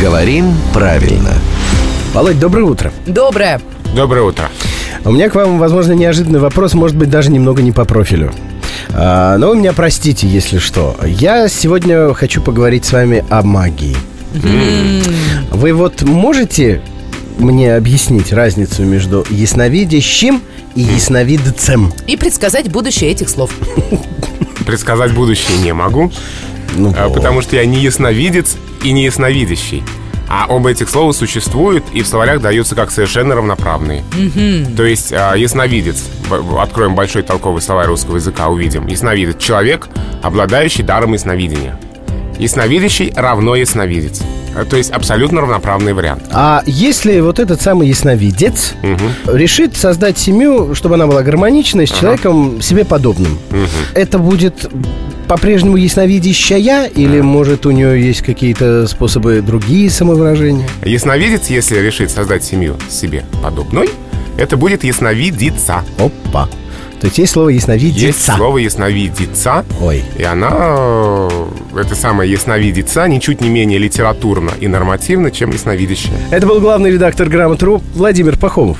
Говорим правильно. Володь, доброе утро. Доброе. Доброе утро. У меня к вам, возможно, неожиданный вопрос, может быть, даже немного не по профилю. А, но вы меня простите, если что. Я сегодня хочу поговорить с вами о магии. Вы вот можете мне объяснить разницу между ясновидящим и ясновидцем? И предсказать будущее этих слов. Предсказать будущее не могу, Ну, а, вот. потому что я не ясновидец и не ясновидящий. А оба этих слова существуют и в словарях даются как совершенно равноправные. То есть а, ясновидец, откроем большой толковый словарь русского языка, увидим. Ясновидец – человек, обладающий даром ясновидения. Ясновидящий равно ясновидец. А, То есть абсолютно равноправный вариант. А если вот этот самый ясновидец Мгм. решит создать семью, чтобы она была гармоничной, с человеком себе подобным, это будет по-прежнему ясновидящая или, может, у нее есть какие-то способы другие самовыражения? Ясновидец, если решит создать семью себе подобной, это будет ясновидица. Опа. То есть есть слово ясновидица. Есть слово ясновидица, Ой. и она, э, это самое ясновидица, ничуть не менее литературно и нормативно, чем ясновидящая. Это был главный редактор «Грамотру» Владимир Пахомов.